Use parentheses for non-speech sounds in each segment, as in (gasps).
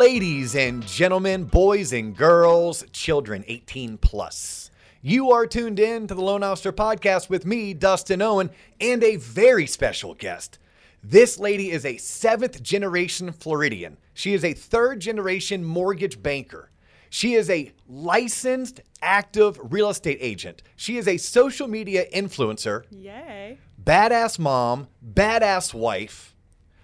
Ladies and gentlemen, boys and girls, children 18 plus. You are tuned in to the Loan Officer Podcast with me, Dustin Owen, and a very special guest. This lady is a seventh generation Floridian. She is a third generation mortgage banker. She is a licensed active real estate agent. She is a social media influencer, Yay. badass mom, badass wife.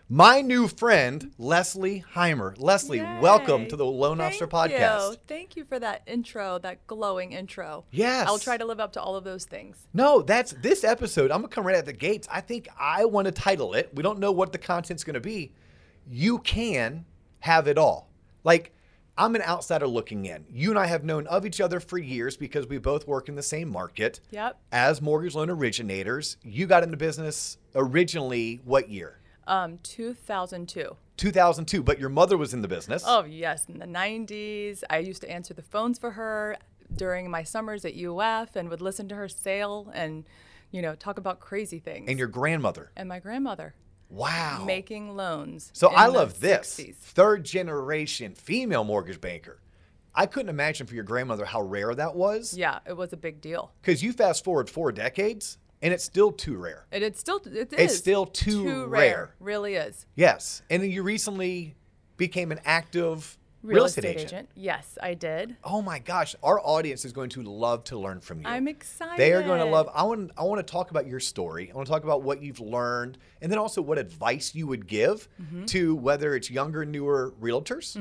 My new friend, Leslie Heimer. Leslie, welcome to the Loan Thank Officer Podcast. You. Thank you for that intro, that glowing intro. Yes. I'll try to live up to all of those things. No, that's this episode. I'm gonna come right at the gates. I think I want to title it. We don't know what the content's gonna be. You can have it all. Like I'm an outsider looking in. You and I have known of each other for years because we both work in the same market. Yep. As mortgage loan originators, you got into business originally what year? Um, 2002. 2002, but your mother was in the business. Oh, yes. In the 90s, I used to answer the phones for her during my summers at UF and would listen to her sail and, you know, talk about crazy things. And your grandmother. and my grandmother Wow. making loans. So I love this 60s. third generation female mortgage banker. I couldn't imagine for your grandmother how rare that was. Yeah, it was a big deal. Because you fast forward four decades and it's still too rare. And it's still, it It's still too rare. Really is. Yes. And you recently became an active real, estate, agent. Yes, I did. Oh my gosh, our audience is going to love to learn from you. I'm excited. They are going to love. I want. I want to talk about your story. I want to talk about what you've learned, and then also what advice you would give Mm-hmm. to whether it's younger, newer realtors.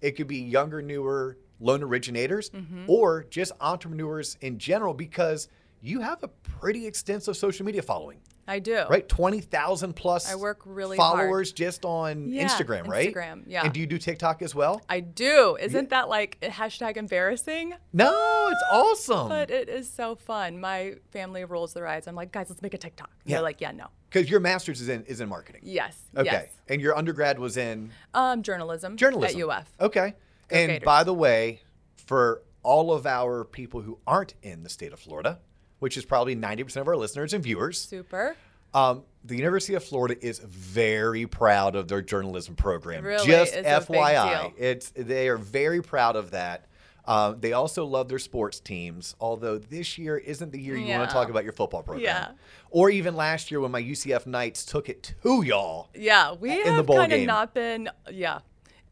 It could be younger, newer loan originators, Mm-hmm. or just entrepreneurs in general, because you have a pretty extensive social media following, I do. right? Twenty thousand plus. I work really hard. followers just on Yeah, Instagram, right? Instagram, yeah. And do you do TikTok as well? I do. Isn't that like hashtag embarrassing? No, it's awesome. But it is so fun. My family rolls their eyes. I'm like, guys, let's make a TikTok. Yeah. They're like, yeah, no. Because your master's is in is in marketing. Yes. Okay. Yes. And your undergrad was in Um, journalism. journalism. At UF. Okay. Go and Gators. by the way, for all of our people who aren't in the state of Florida, which is probably 90% of our listeners and viewers, Super. um, the University of Florida is very proud of their journalism program. Really Just is a big FYI, it's they are very proud of that. Um, they also love their sports teams, although this year isn't the year you want to talk about your football program. Yeah. Or even last year when my UCF Knights took it to y'all. Yeah. We In have kind of not been, yeah,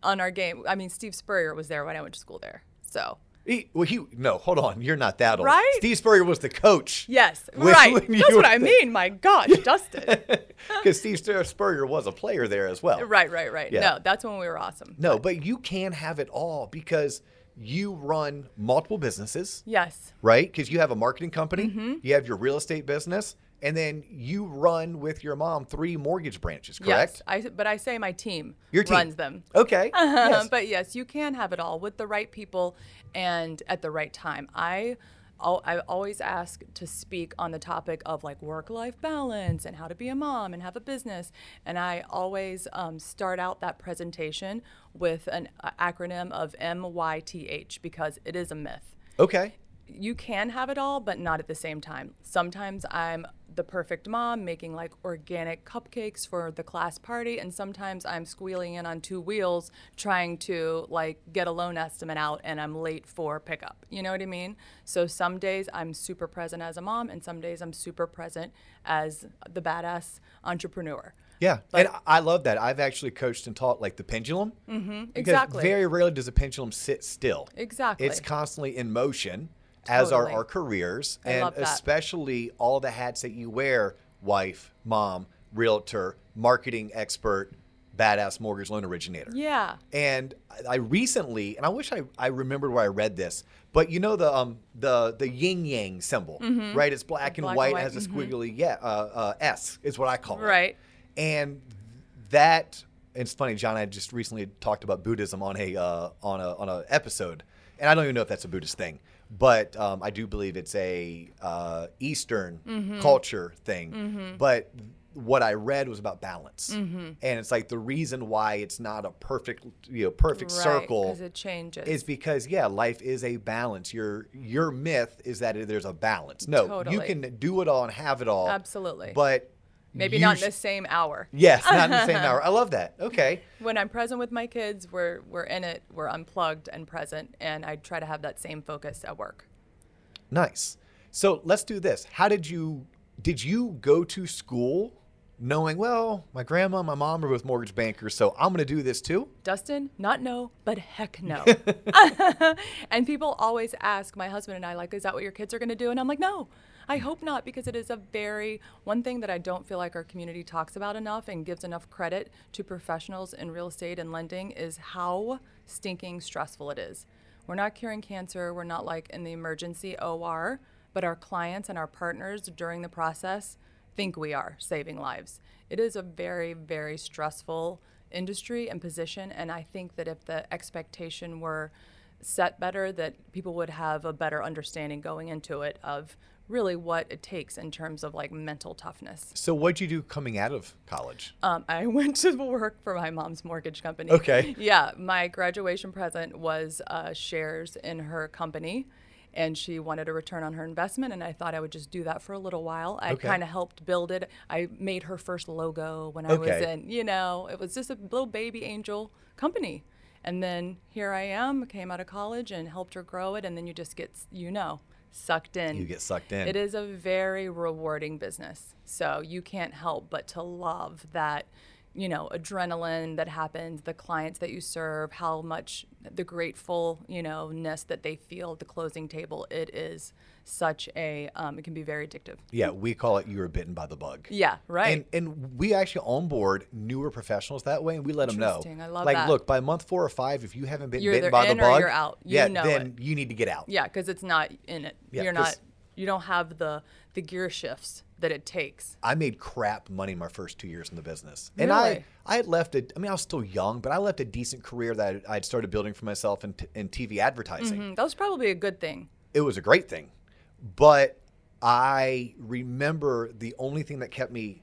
on our game. I mean, Steve Spurrier was there when I went to school there. So, He, well, he no, hold on, you're not that old. Right? Steve Spurrier was the coach. yes. (laughs) When- right. when That's what I mean. My gosh, (laughs) Dustin. Because (laughs) Steve Spurrier was a player there as well. right, right, right. Yeah. No, that's when we were awesome. No, but you can have it all because you run multiple businesses, Yes. right? Because you have a marketing company, Mm-hmm. you have your real estate business, and then you run with your mom three mortgage branches, correct? Yes. I, but I say my team, Your team runs them. Okay. (laughs) yes. But yes, you can have it all with the right people and at the right time. I I always ask to speak on the topic of like work life balance and how to be a mom and have a business. And I always um, start out that presentation with an uh, acronym of MYTH because it is a myth Okay. You can have it all, but not at the same time. Sometimes I'm the perfect mom making like organic cupcakes for the class party, and sometimes I'm squealing in on two wheels trying to like get a loan estimate out and I'm late for pickup. You know what I mean? So some days I'm super present as a mom, and some days I'm super present as the badass entrepreneur. Yeah, and I love that. I've actually coached and taught like the pendulum. Mm-hmm. Exactly. Very rarely does a pendulum sit still. Exactly. It's constantly in motion, as are our careers, I and especially all the hats that you wear: wife, mom, realtor, marketing expert, badass mortgage loan originator. Yeah. And I- recently, and I wish I, I remembered where I read this, but you know the um the the yin yang symbol, right? It's black and Mm-hmm. Black and white, white, has a squiggly yeah uh, uh, S is what I call it. Right. And that it's funny, John. I just recently talked about Buddhism on a uh, on a on a episode, and I don't even know if that's a Buddhist thing, but um, I do believe it's a uh, Eastern Mm-hmm. culture thing. But what I read was about balance, Mm-hmm. and it's like the reason why it's not a perfect you know perfect circle Because it changes. is because yeah, life is a balance. Your your myth is that there's a balance. No, you can do it all and have it all. Absolutely. But Maybe you not in the same hour. Yes, not in the (laughs) same hour. I love that. Okay. When I'm present with my kids, we're we're in it, we're unplugged and present, and I try to have that same focus at work. Nice. So let's do this. How did you did you go to school knowing, well, my grandma, and my mom are both mortgage bankers, so I'm going to do this too? Dustin, not no, but heck no. (laughs) (laughs) and people always ask my husband and I, like, is that what your kids are going to do? And I'm like, no, I hope not, because it is a very, one thing that I don't feel like our community talks about enough and gives enough credit to professionals in real estate and lending is how stinking stressful it is. We're not curing cancer, we're not like in the emergency OR, but our clients and our partners during the process think we are saving lives. It is a very, very stressful industry and position, and I think that if the expectation were set better, that people would have a better understanding going into it of really what it takes in terms of like mental toughness. So what'd you do coming out of college? Um, I (laughs) went to work for my mom's mortgage company. Okay. Yeah, my graduation present was uh, shares in her company, and she wanted a return on her investment, and I thought I would just do that for a little while. I Okay. kind of helped build it. I made her first logo when I was Okay. in, you know, it was just a little baby angel company. And then here I am, came out of college and helped her grow it, and then you just get, you know, sucked in. You get sucked in. It is a very rewarding business. So you can't help but to love that, you know, adrenaline that happens, the clients that you serve, how much the grateful, you know, ness that they feel at the closing table. It is such a, um, it can be very addictive. Yeah, we call it you were bitten by the bug. Yeah, right. And and we actually onboard newer professionals that way, and we let them know. Interesting. I love like, that. look, by month four or five, if you haven't been You're bitten by the bug, you're out. You yeah, know then it. you need to get out. yeah, because it's not in it. Yeah, you're not, you don't have the, the gear shifts that it takes. I made crap money my first two years in the business, and I I had left a. I mean, I was still young, but I left a decent career that I had started building for myself in, t- in TV advertising. Mm, That was probably a good thing. It was a great thing, but I remember the only thing that kept me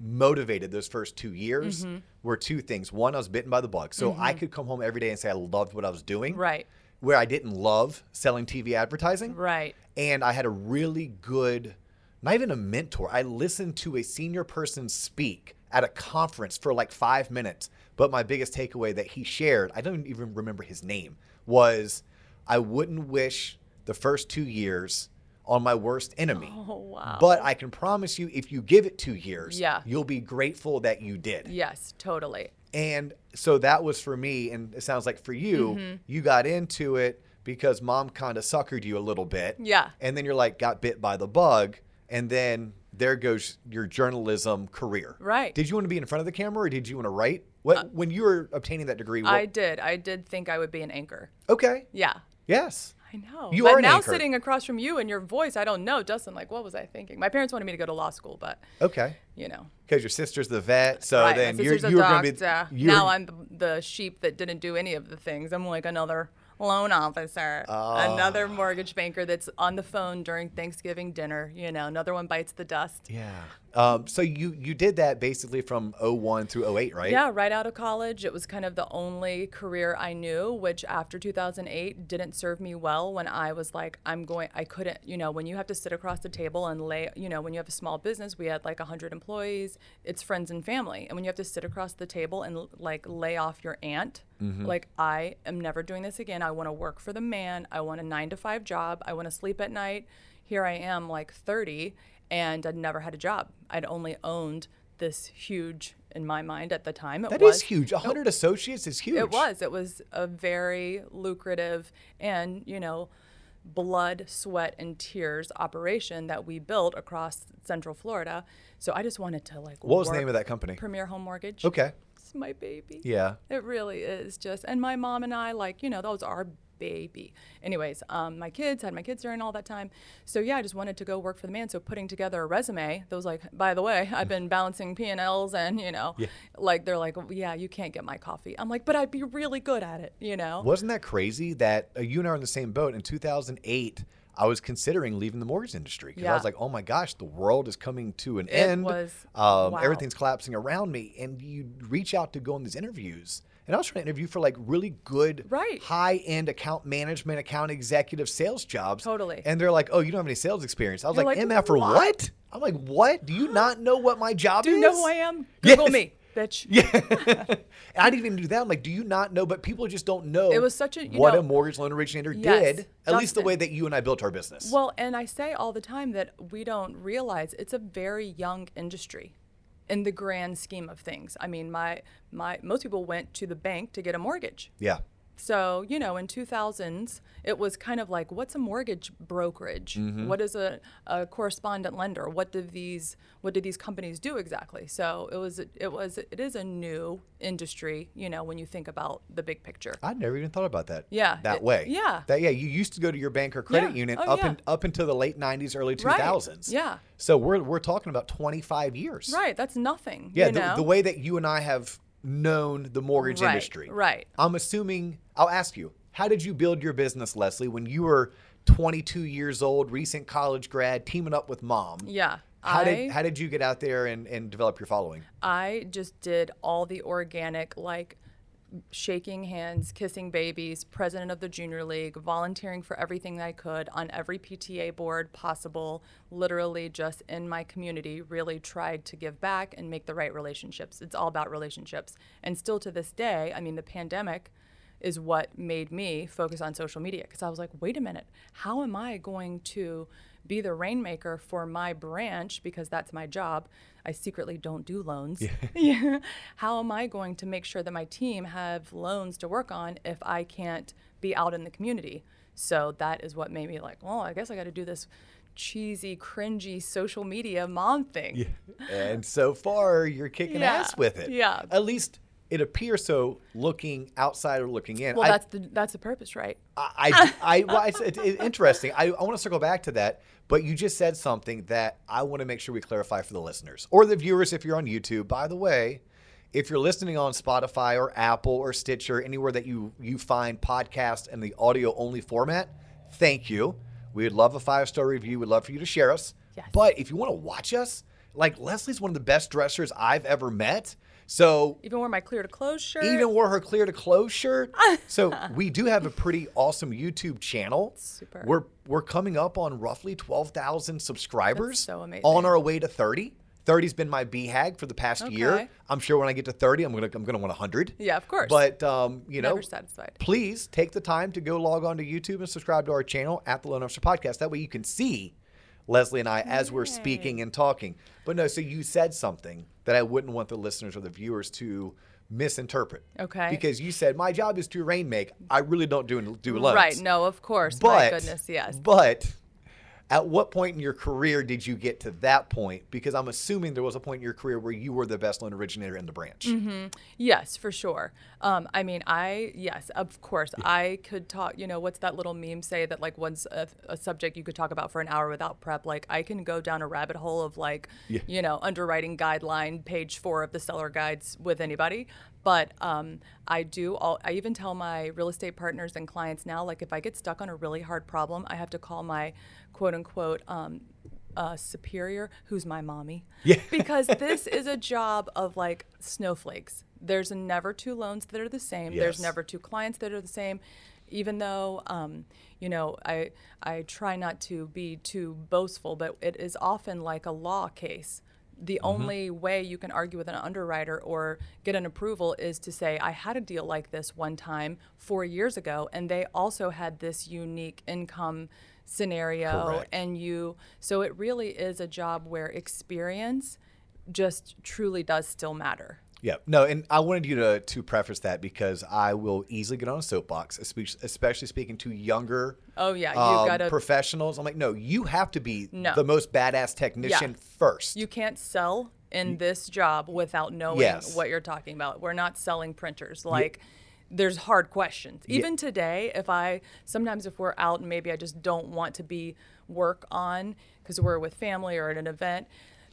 motivated those first two years Mm-hmm. were two things. One, I was bitten by the bug, so I could come home every day and say I loved what I was doing. Right. Where I didn't love selling TV advertising. Right. and I had a really good, not even a mentor. I listened to a senior person speak at a conference for like five minutes. But my biggest takeaway that he shared, I don't even remember his name, was I wouldn't wish the first two years on my worst enemy. (laughs) Oh, wow. But I can promise you, if you give it two years, Yeah. you'll be grateful that you did. Yes, totally. And so that was for me, and it sounds like for you, Mm-hmm. you got into it because mom kind of suckered you a little bit. Yeah. And then you're like, got bit by the bug, and then there goes your journalism career. Right. Uh, Did you want to be in front of the camera or did you want to write? What when you were obtaining that degree? What, I did. I did think I would be an anchor. okay. Yeah. Yes. I know. You but are now anchor. sitting across from you and your voice, I don't know, Dustin. Like, what was I thinking? My parents wanted me to go to law school, but Okay. you know. Because your sister's the vet, so right. then my you're you're going to be now I'm the, sheep that didn't do any of the things. I'm like another loan officer, another Ah. mortgage banker that's on the phone during Thanksgiving dinner. You know, another one bites the dust. yeah. Um, so you you did that basically from 01 through 08, right? Yeah, right out of college, it was kind of the only career I knew, which after 2008 didn't serve me well when I was like, I'm going, I couldn't, you know, when you have to sit across the table and lay, you know, when you have a small business, we had like 100 employees, it's friends and family. And when you have to sit across the table and like lay off your aunt, like, I am never doing this again. I want to work for the man. I want a nine to five job. I want to sleep at night. Here I am, like 30, and I'd never had a job. I'd only owned this huge, in my mind at the time, it That was is huge. 100 associates is huge. it was. It was a very lucrative and, you know, blood, sweat, and tears operation that we built across Central Florida. So I just wanted to like. What was the name of that company? Premier Home Mortgage. Okay. It's my baby. Yeah. It really is just, and my mom and I, like, you know, that was our baby. Anyways, um, my kids had my kids during all that time. So yeah, I just wanted to go work for the man. So putting together a resume that was like, by the way, I've been balancing P and Ls, and you know, Yeah. like they're like, yeah, you can't get my coffee. I'm like, but I'd be really good at it, you know. Wasn't that crazy that uh, you and I are in the same boat? In 2008, I was considering leaving the mortgage industry because I was like, oh my gosh, the world is coming to an It end. was- um, wow. Everything's collapsing around me. And you reach out to go on these interviews. And I was trying to interview for like really good, Right. high end account management, account executive sales jobs. Totally. And they're like, oh, you don't have any sales experience. I was You're like, like, MF for what? "What?" I'm like, what? Do you not know what my job Do is? you know who I am? Google Yes. me, bitch. (laughs) Yeah. I didn't even do that. I'm like, do you not know? But people just don't know It was such a- you what know- a mortgage loan originator Yes, did, at least the way that you and I built our business. Well, and I say all the time that we don't realize it's a very young industry in the grand scheme of things. I mean, my my most people went to the bank to get a mortgage. yeah. So, you know, in 2000s, it was kind of like, what's a mortgage brokerage? Mm-hmm. What is a, a correspondent lender? What do these what do these companies do exactly? So it was it was it is a new industry, you know, when you think about the big picture. I never even thought about that. Yeah, That it- way. yeah. That yeah, you used to go to your bank or credit Yeah. union Oh, up yeah. in, up until the late '90s, early Right. 2000s. Yeah. So we're we're talking about 25 years. Right, that's nothing. Yeah. you The, the way that you and I have known the mortgage Right, industry. right. I'm assuming. I'll ask you. How did you build your business, Leslie, when you were 22 years old, recent college grad, teaming up with mom? Yeah. How I, did how did you get out there and, and develop your following? I just did all the organic, like shaking hands, kissing babies, president of the junior league, volunteering for everything that I could on every PTA board possible, literally just in my community, really tried to give back and make the right relationships. It's all about relationships. And still to this day, I mean, the pandemic is what made me focus on social media because I was like, wait a minute, how am I going to be the rainmaker for my branch because that's my job? I secretly don't do loans. (laughs) Yeah. How am I going to make sure that my team have loans to work on if I can't be out in the community? So that is what made me like, well, I guess I got to do this cheesy, cringy social media mom thing. (laughs) and so far, you're kicking Yeah, ass with it. yeah. At least it appears so looking outside or looking in. Well, I- that's the that's the purpose, right? I, I, I well, it's interesting. I, I want to circle back to that, but you just said something that I want to make sure we clarify for the listeners or the viewers if you're on YouTube. By the way, if you're listening on Spotify or Apple or Stitcher, anywhere that you you find podcast in the audio only format, thank you. We would love a five star review. We'd love for you to share us. Yes. But if you want to watch us, like Leslie's one of the best dressers I've ever met. So Even wore my clear to close shirt. even wore her clear to close shirt. (laughs) so we do have a pretty awesome YouTube channel. Super. We're we're coming up on roughly twelve thousand subscribers. That's so amazing. On our way to thirty. 30's been my BHAG for the past year. I'm sure when I get to 30, I'm gonna I'm gonna want 100. Yeah, of course. But um, you know, Never satisfied. please take the time to go log on to YouTube and subscribe to our channel at the Loan Officer Podcast. That way you can see Leslie and I as we're speaking and talking. But no, so you said something that I wouldn't want the listeners or the viewers to misinterpret. Okay. Because you said my job is to rain make. I really don't do do loans. Right. No, of course. But my goodness, yes. But at what point in your career did you get to that point? Because I'm assuming there was a point in your career where you were the best loan originator in the branch. Yes, for sure. Um, I mean, I yes, of course, I could talk. You know, what's that little meme say that like once a, a subject you could talk about for an hour without prep? Like I can go down a rabbit hole of like, Yeah. you know, underwriting guideline, page four of the seller guides with anybody. But um, I do. All, I even tell my real estate partners and clients now, like if I get stuck on a really hard problem, I have to call my quote unquote. Um, uh, superior, who's my mommy, Yeah. (laughs) because this is a job of like snowflakes. There's never two loans that are the same. There's never two clients that are the same. Even though, um, you know, I I try not to be too boastful, but it is often like a law case. The only way you can argue with an underwriter or get an approval is to say, I had a deal like this one time four years ago, and they also had this unique income scenario Correct. and you so it really is a job where experience just truly does still matter Yeah, no, and I wanted you to to preface that because I will easily get on a soapbox, especially speaking to younger Oh, yeah, you um, gotta- professionals. I'm like, no, you have to be No. the most badass technician Yeah. first. you can't sell in this job without knowing Yes. what you're talking about we're not selling printers like there's hard questions. Even today if i sometimes if we're out and maybe i just don't want to be work on because we're with family or at an event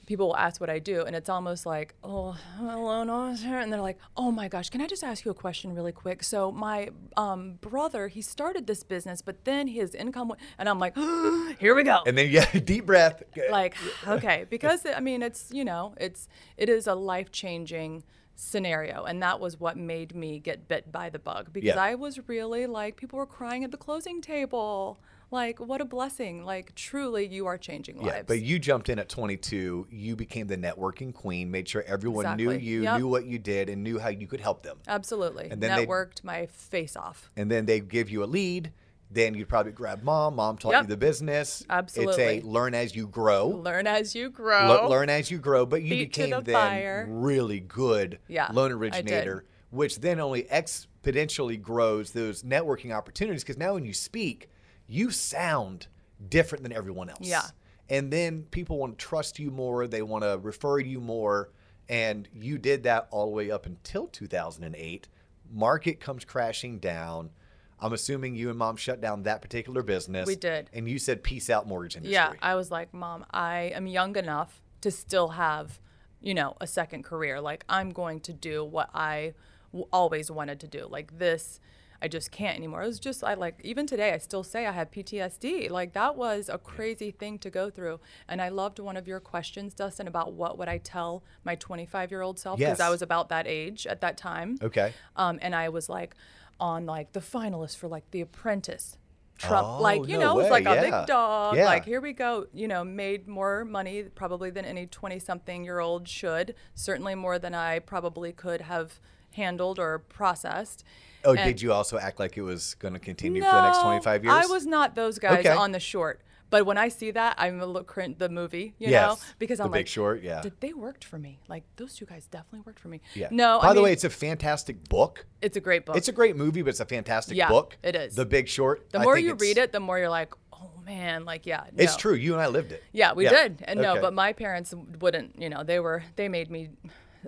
people will ask what i do and it's almost like oh hello no, sir," and they're like oh my gosh can i just ask you a question really quick? So my um, brother he started this business but then his income went, and i'm like (gasps) here we go. And then yeah, a (laughs) deep breath. like okay because i mean it's you know it's it is a life changing scenario and that was what made me get bit by the bug because Yeah. I was really like people were crying at the closing table like what a blessing like truly you are changing lives Yeah, but you jumped in at 22. You became the networking queen, made sure everyone knew you, Yep. knew what you did, and knew how you could help them. absolutely And then they- networked my face off And then they give you a lead. Then you'd probably grab mom. Mom taught Yep. you the business. Absolutely. It's a learn as you grow. learn as you grow Le- learn as you grow, but you to became the then fire. really good Yeah, loan originator, which then only exponentially grows those networking opportunities. Because now when you speak, you sound different than everyone else. Yeah. And then people want to trust you more. They want to refer you more. And you did that all the way up until 2008. Market comes crashing down. I'm assuming you and mom shut down that particular business. We did. And you said, peace out, mortgage industry. Yeah, I was like, Mom, I am young enough to still have, you know, a second career. Like, I'm going to do what I w- always wanted to do. Like, this, I just can't anymore. It was just, I like, even today, I still say I have PTSD. Like, that was a crazy thing to go through. And I loved one of your questions, Dustin, about what would I tell my 25 year old self? Because Yes. I was about that age at that time. Okay. Um, and I was like on like the finalist for like The Apprentice. Trump, Oh, like you no know, it was like way, a yeah. big dog. Yeah. Like here we go. You know, made more money probably than any twenty-something-year-old should. Certainly more than I probably could have handled or processed. Oh, And- did you also act like it was going to continue for the next 25 years? I was not those guys Okay. on the short. But when I see that, I'm a little crin- the movie, you Yes, know, because The I'm Big like, Short, yeah. did they worked for me? Like those two guys definitely worked for me. Yeah. No, By I the way, it's a fantastic book. it's a great book. It's a great movie, but it's a fantastic Yeah, book. it is. The Big Short. the more you read it, the more you're like, oh man, like yeah, it's true. You and I lived it. Yeah, we Yeah. did. And no, but my parents wouldn't, you know, they were, they made me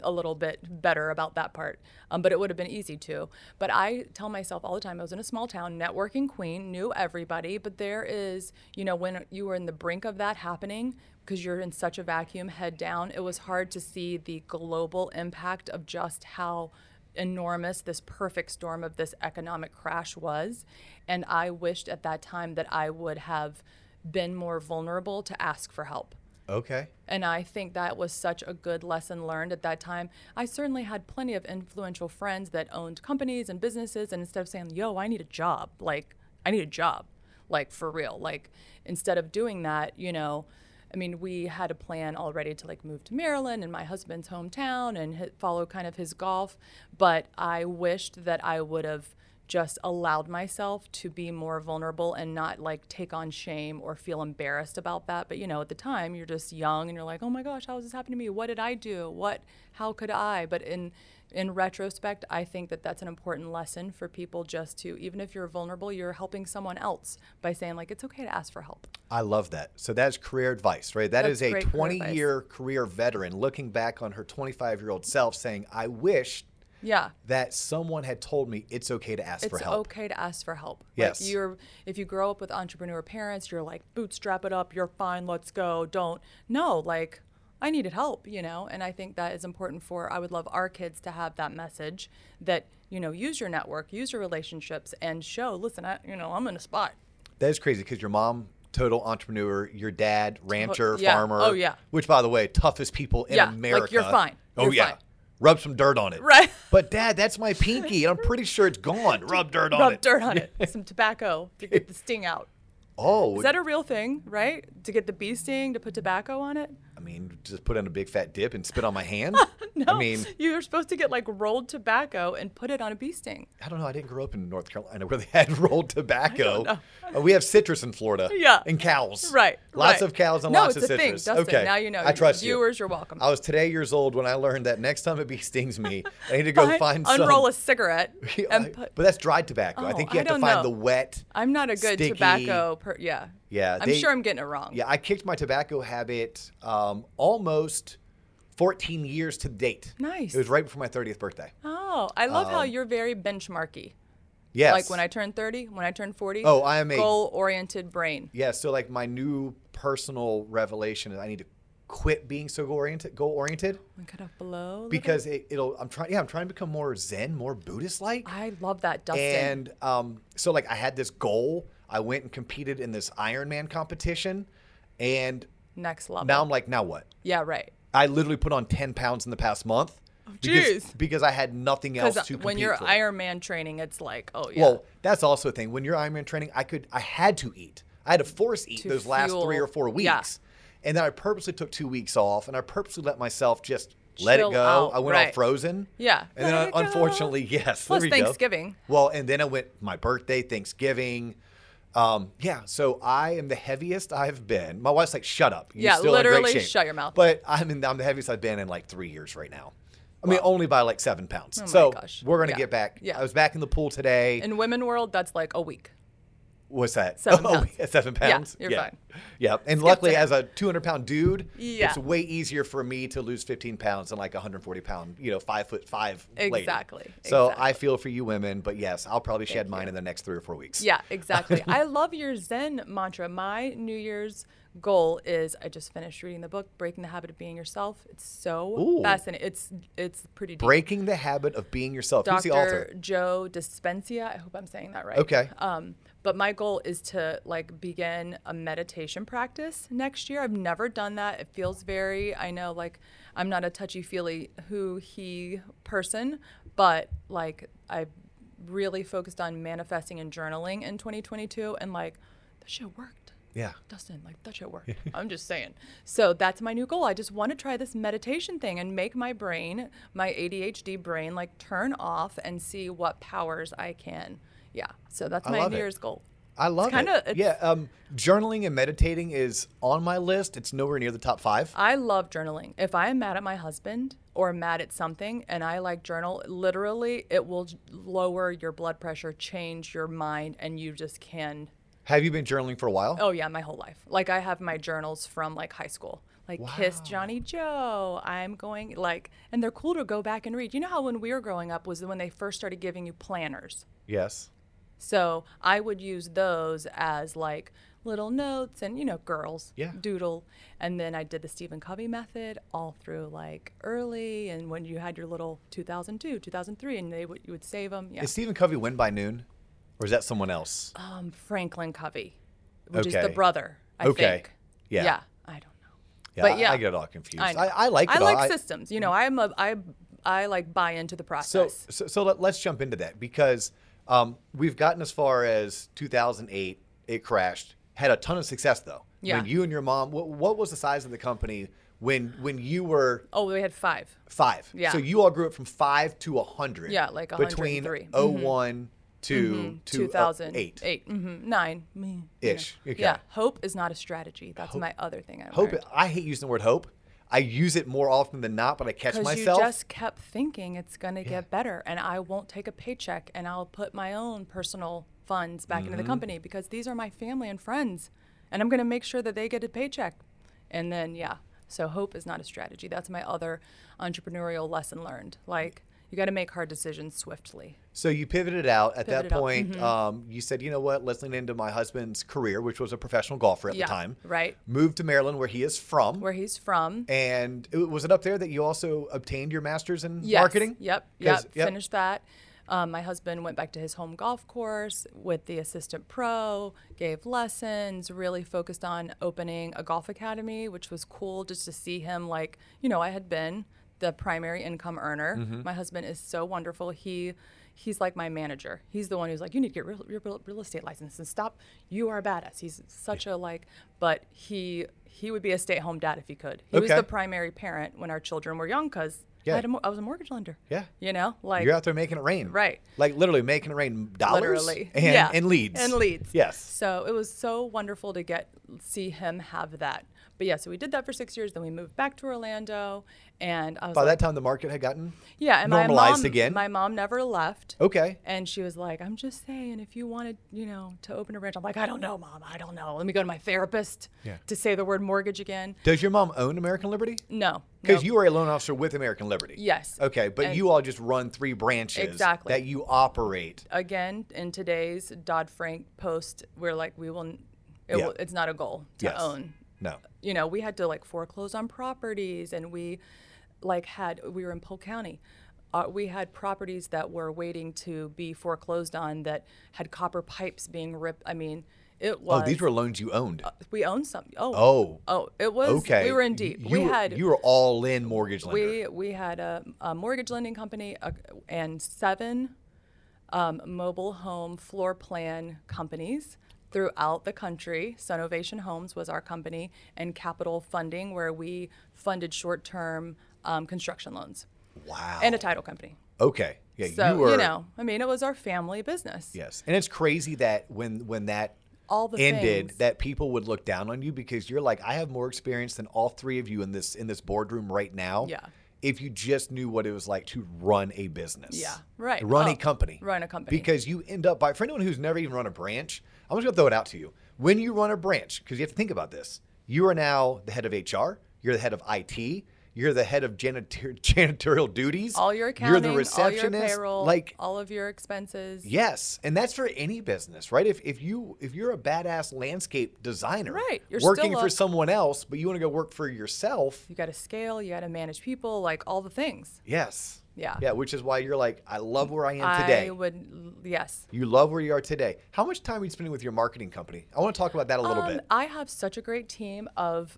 a little bit better about that part. Um, but it would have been easy to. But I tell myself all the time, I was in a small town, networking queen, knew everybody. But there is, you know, when you were in the brink of that happening, because you're in such a vacuum, head down, it was hard to see the global impact of just how enormous this perfect storm of this economic crash was. And I wished at that time that I would have been more vulnerable to ask for help. Okay. And I think that was such a good lesson learned at that time. I certainly had plenty of influential friends that owned companies and businesses. And instead of saying, yo, I need a job, like, I need a job, like, for real, like, instead of doing that, you know, I mean, we had a plan already to like move to Maryland and my husband's hometown and follow kind of his golf. But I wished that I would have just allowed myself to be more vulnerable and not like take on shame or feel embarrassed about that. But you know, at the time you're just young and you're like, "Oh my gosh, how is this happening to me? What did I do? What how could I?" But in in retrospect, I think that that's an important lesson for people just to even if you're vulnerable, you're helping someone else by saying like it's okay to ask for help. I love that. So that's career advice, right? That is That's a great career 20 year career veteran looking back on her 25 year old self saying, I wish Yeah. that someone had told me it's okay to ask it's for help. It's okay to ask for help. Yes. Like you're if you grow up with entrepreneur parents, you're like bootstrap it up, you're fine, let's go. Don't. No, like I needed help, you know, and I think that is important for I would love our kids to have that message that, you know, use your network, use your relationships and show, listen, I, you know, I'm in a spot. That is crazy because your mom, total entrepreneur, your dad, rancher, yeah. Oh, farmer. Oh, yeah. Which, by the way, toughest people in Yeah, like, America. you're fine. Oh, You're yeah. fine. Rub some dirt on it. Right. But, dad, that's my pinky. and I'm pretty sure it's gone. Rub (laughs) dirt on Rub it. Rub dirt on it. (laughs) Some tobacco to get the sting out. Oh, Is that a real thing, right? To get the bee sting, to put tobacco on it? I mean, just put in a big fat dip and spit on my hand? (laughs) No. I mean, you're supposed to get like rolled tobacco and put it on a bee sting. I don't know. I didn't grow up in North Carolina (laughs) where they had rolled tobacco. Uh, we have citrus in Florida. Yeah. And cows. Right. Lots right. of cows and no, lots it's of a thing, citrus. Dustin. okay. Now you know. I trust Viewers, you. are welcome. I was today years old when I learned that next time a bee stings me, I need to go find some. unroll a cigarette (laughs) and put. but that's dried tobacco. I Oh, think you have to find know. the wet. I'm not a good sticky- tobacco. Per, yeah. Yeah, I'm they- sure I'm getting it wrong. Yeah, I kicked my tobacco habit um, almost 14 years to date. Nice. It was right before my 30th birthday. Oh, I love how Um, you're very benchmarky. Yes. Like when I turn 30, when I turn 40. Oh, I am a- goal-oriented brain. Yeah, so like my new personal revelation is I need to quit being so goal oriented. Goal oriented And kind of below. because it, it'll. I'm trying. Yeah, I'm trying to become more Zen, more Buddhist like. I love that, Dustin. And um, so like I had this goal. I went and competed in this Ironman competition, and Next level. now I'm like, now what? yeah, right. I literally put on 10 pounds in the past month. Oh, because, Jeez. because I had nothing else to compete when you're for. Ironman training, it's like, oh yeah. Well, that's also a thing. When you're Ironman training, I could, I had to eat. I had to force eat To those last three or four yeah. weeks, and then I purposely took two weeks off, and I purposely let myself just let it go. out, I went all right. frozen. Yeah, and then I, unfortunately, (laughs) yes. Plus there we go. Thanksgiving. Well, and then I went my birthday, Thanksgiving. Um, yeah, so I am the heaviest I've been. My wife's like, "Shut up!" You're Yeah, still in great literally, shape." shut your mouth. But I'm in, I'm the heaviest I've been in like three years right now. I mean, only by like seven pounds. Oh so gosh. we're gonna Yeah. get back. Yeah. I was back in the pool today. in women world, that's like a week. What's that? Seven (laughs) oh, pounds. yeah, seven Yeah, pounds. you're yeah. fine. Yeah, and Skip luckily, as a 200 pound dude, Yeah. it's way easier for me to lose 15 pounds than like a 140 pound, you know, five foot five. lady. Exactly, So I feel for you women, but yes, I'll probably shed mine in the next three or four weeks. Yeah, exactly. (laughs) I love your Zen mantra. My New Year's goal is I just finished reading the book Breaking the Habit of Being Yourself. It's so Ooh. fascinating. It's it's pretty deep. Breaking the habit of being yourself. Who's the Dr. author? Joe Dispenza. I hope I'm saying that right. Okay. Um, but my goal is to like begin a meditation practice next year. I've never done that. It feels very. I know like I'm not a touchy feely who he person, but like I've really focused on manifesting and journaling in 2022, and like the shit worked. Yeah. Dustin, like that shit worked. (laughs) I'm just saying. So that's my new goal. I just want to try this meditation thing and make my brain, my ADHD brain, like turn off and see what powers I can. Yeah. So that's I my New. Year's goal. I love kinda- it. Yeah. Um, journaling and meditating is on my list. It's nowhere near the top five. I love journaling. If I am mad at my husband or mad at something and I like journal, literally it will lower your blood pressure, change your mind, and you just can Have you been journaling for a while? Oh yeah, my whole life. Like I have my journals from like high school. Like Kiss Johnny Joe. I'm going like and they're cool to go back and read. You know how when we were growing up was when they first started giving you planners. Yes. So I would use those as like little notes and you know girls Yeah. doodle and then I did the Stephen Covey method all through like early and when you had your little 2002, 2003 and they would you would save them. Yeah. Is Stephen Covey win by noon, or is that someone else? um Franklin Covey, which is the brother, I Okay. think. Yeah. Yeah, I don't know. Yeah, but I- yeah, I get it all confused. I. I- I like I all. like I- systems. You know, I'm a I I like buy into the So, process. so, so let, us jump into that because um, we've gotten as far as 2008. It crashed. Had a ton of success though. Yeah. When you and your mom, what, what was the size of the company when when you were oh, we had five. five? Yeah. So you all grew up from five to a hundred. Yeah, like between 103. 01 to to uh, 2008, eight. mm-hmm, nine, Ish, know. okay. Yeah, hope is not a strategy. That's my other thing. I Hope. learned. I hate using the word hope. I use it more often than not, but I catch Because you just kept thinking it's going to get better, and I won't take a paycheck, and I'll put my own personal funds back into the Mm-hmm. company because these are my family and friends, and I'm going to make sure that they get a paycheck. And then, yeah, so hope is not a strategy. That's my other entrepreneurial lesson learned. Like, you got to make hard decisions swiftly. So you pivoted out at Pivoted that point. mhm. Um, you said, you know what? Let's lean into my husband's career, which was a professional golfer at Yeah, the time. right. Moved to Maryland, where he is from. Where he's from. and it, was it up there that you also obtained your master's in Yes. marketing? Yep. 'Cause- Yep. Finished that. Um, my husband went back to his home golf course with the assistant pro, gave lessons, really focused on opening a golf academy, which was cool just to see him like, you know, I had been the primary income earner. Mm-hmm. My husband is so wonderful. He he's like my manager. He's the one who's like, you need to get real, your real, real estate license and stop. You are a badass. He's such a like, but he he would be a stay-at-home dad if he could. He was the primary parent when our children were young because Yeah. I, had a mo- I was a mortgage lender. Yeah. You know, like You're out there making it rain. Right. Like literally making it rain dollars literally. and, yeah. and leads. And leads. Yes. So it was so wonderful to get see him have that. But yeah, so we did that for six years. Then we moved back to Orlando, and I was By like, that time, the market had gotten yeah, and my normalized mom, again. My mom never left. okay. And she was like, I'm just saying, if you wanted, you know, to open a ranch, I'm like, I don't know, mom. I don't know. Let me go to my therapist Yeah. to say the word mortgage again. Does your mom own American Liberty? No. Because no. you are a loan officer with American Liberty. Yes. Okay, but And- you all just run three branches Exactly. that you operate. again in today's Dodd Frank post, we're like, we will. It Yeah. will it's not a goal to Yes. own. No. You know, we had to like foreclose on properties, and we like had we were in Polk County. Uh, we had properties that were waiting to be foreclosed on that had copper pipes being ripped. I mean, It was. Oh, these were loans you owned. we owned some. Oh. oh, Oh, it was. okay. We were in deep. You we were, had. you were all in mortgage lender. we we had a, a mortgage lending company uh, and seven um, mobile home floor plan companies throughout the country. Sunovation Homes was our company, and Capital Funding, where we funded short-term um, construction loans, wow. and a title company. okay. Yeah, So you were. know, I mean, it was our family business. Yes, and it's crazy that when when that All the ended, things. that people would look down on you because you're like, I have more experience than all three of you in this in this boardroom right now. Yeah. If you just knew what it was like to run a business. Yeah, right. Run a Oh, company. run a company. Because you end up by for anyone who's never even run a branch, I'm just gonna throw it out to you. When you run a branch, because you have to think about this, you are now the head of HR, you're the head of IT, you're the head of janitor- (laughs) janitorial duties. All your accounting, You're the all your payroll, like all of your expenses. Yes, and that's for any business, right? If, if you if you're a badass landscape designer, Right, you're working for someone else, but you want to go work for yourself, You got to scale. You got to manage people. Like all the things. yes, Yeah. yeah, which is why you're like, I love where I am today. I would. Yes. you love where you are today. How much time are you spending with your marketing company? I want to talk about that a little Um, bit. I have such a great team of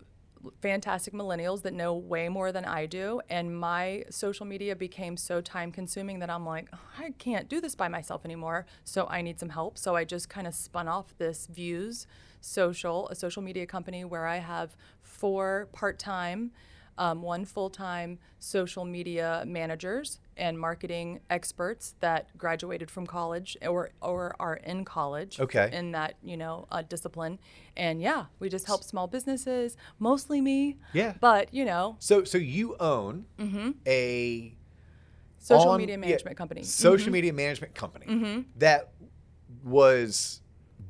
fantastic millennials that know way more than I do. And my social media became so time consuming that I'm like, I can't do this by myself anymore. So I need some help. So I just kind of spun off this Views Social, a social media company where I have four part time. Um, one full time social media managers and marketing experts that graduated from college or, or are in college Okay. in that you know uh, discipline. And yeah we just help small businesses mostly me. Yeah. but you know. So so you own a social on- media yeah, management company. social media management company that was